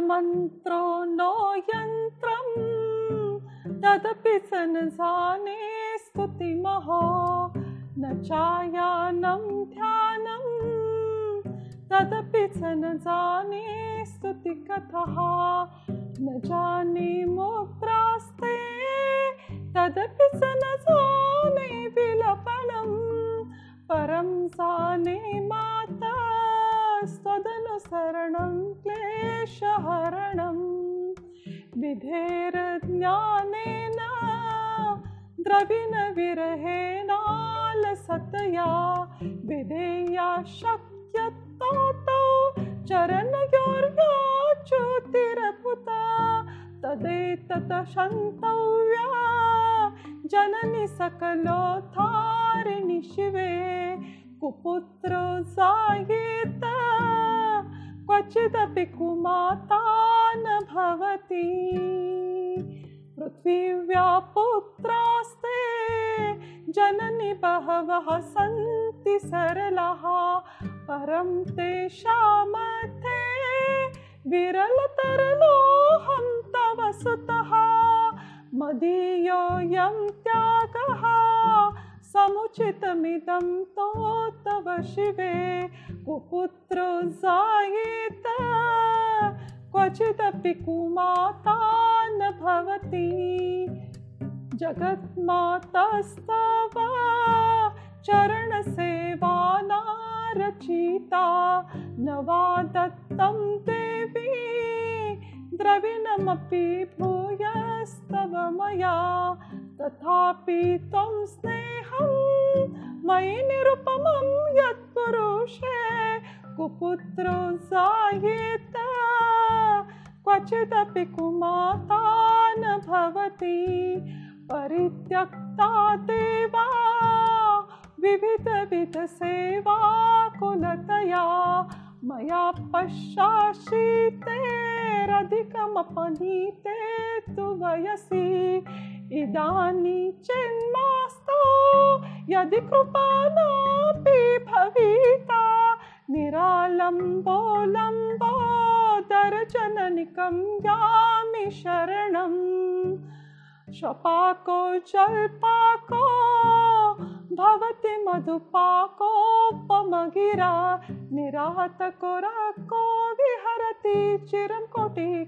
منت نمپ استتی کتھا جاسپ پہ سی متا کیرجین دونات یادیا شک چلن گوتی ت جننی سکل تھارنی شو کتاب بھی کتانی بہو سن سر پہ تھے سمچت موت شیوتھ نوتی جگن چارچیتا نو د द्रविणमपि भूयस्तव मया तथापि त्वं स्नेहं मयि निरुपमं यत्पुरुषे कुपुत्रो जायेत। क्वचिदपि कुमाता न भवति परित्यक्ता देवा विविधविधसेवा कुलतया میا پیمپنیتے تو ویسی ادو یادی کر جنگ شروع شپ کو چلک مد پورتی چیر کوشتی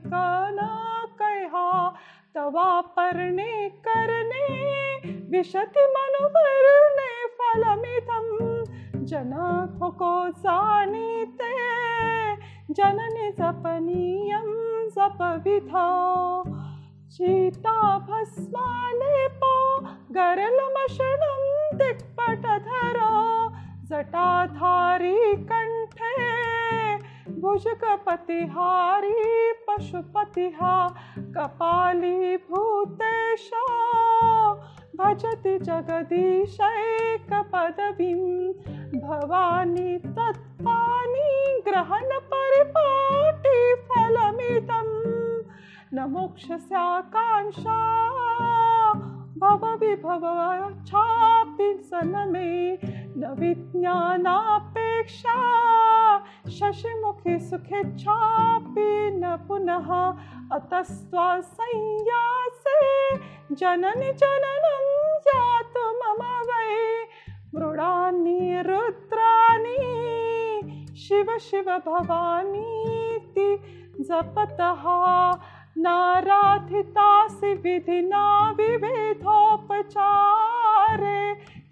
منو جن کو جننی جپنی زپوی چیتا گرل مشن ت پش پتی کپلش بجتی جگدیش پی تھی گرن پریپاٹل موشا می نیپ ششمکا بھی سیا جن جنن جا تو می ماندی شیو شیوان ناسیدوپ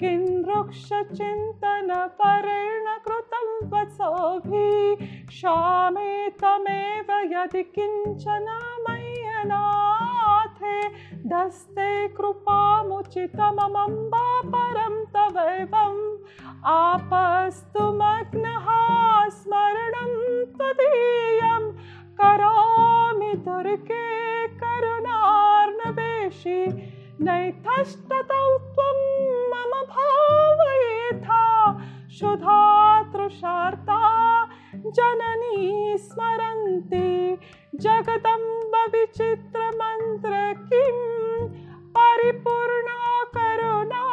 किं वृक्षचिन्तनपरेणकृतं वसोभिः क्षामे तमेव यदि किञ्चन मय्यनाथे दस्ते कृपामुचितमम्बा परं तवैवम् आपस्तु मग्नः स्मरणं त्वदीयं करोमि दुर्गे करुणार्णवेशि नैथस्ततौ شا ترتا جن اسمرتی جگہ بھری چریپر کرونا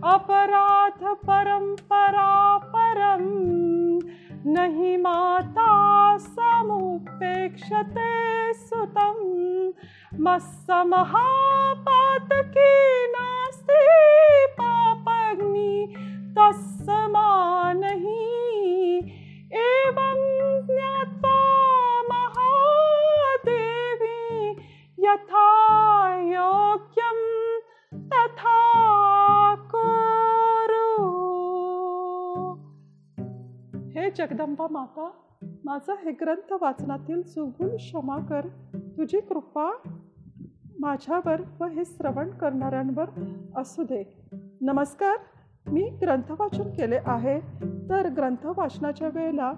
اسپرت پہ مسپت نتی کسما نہیں ایوم نیتا مہا دیوی یتھا یوکیم تتھا کرو ہے جگدا ماتا گرنتھ وچنگ شما کر श्रवण करणाऱ्यांवर असू दे. नमस्कार. मी ग्रंथ वाचन केले आहे. तर ग्रंथ वाचनाच्या वेळेला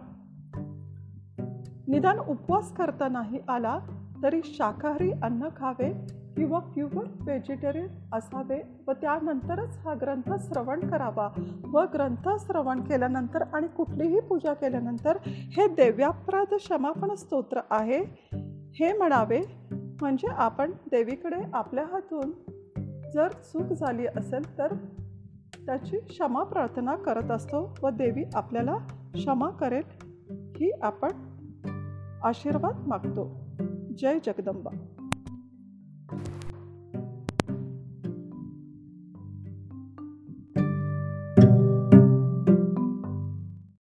निदान उपवास करता नाही आला तरी शाकाहारी अन्न खावे किंवा प्युअर व्हेजिटेरियन असावे व त्यानंतरच हा ग्रंथ श्रवण करावा. व ग्रंथ श्रवण केल्यानंतर आणि कुठलीही पूजा केल्यानंतर हे देव्याप्राध क्षमापण स्तोत्र आहे. हे म्हणावे म्हणजे आपण देवीकडे आपल्या हातून जर चूक झाली असेल तर त्याची क्षमा प्रार्थना करत असतो व देवी आपल्याला क्षमा करेल ही आपण आशीर्वाद मागतो. जय जगदंबा.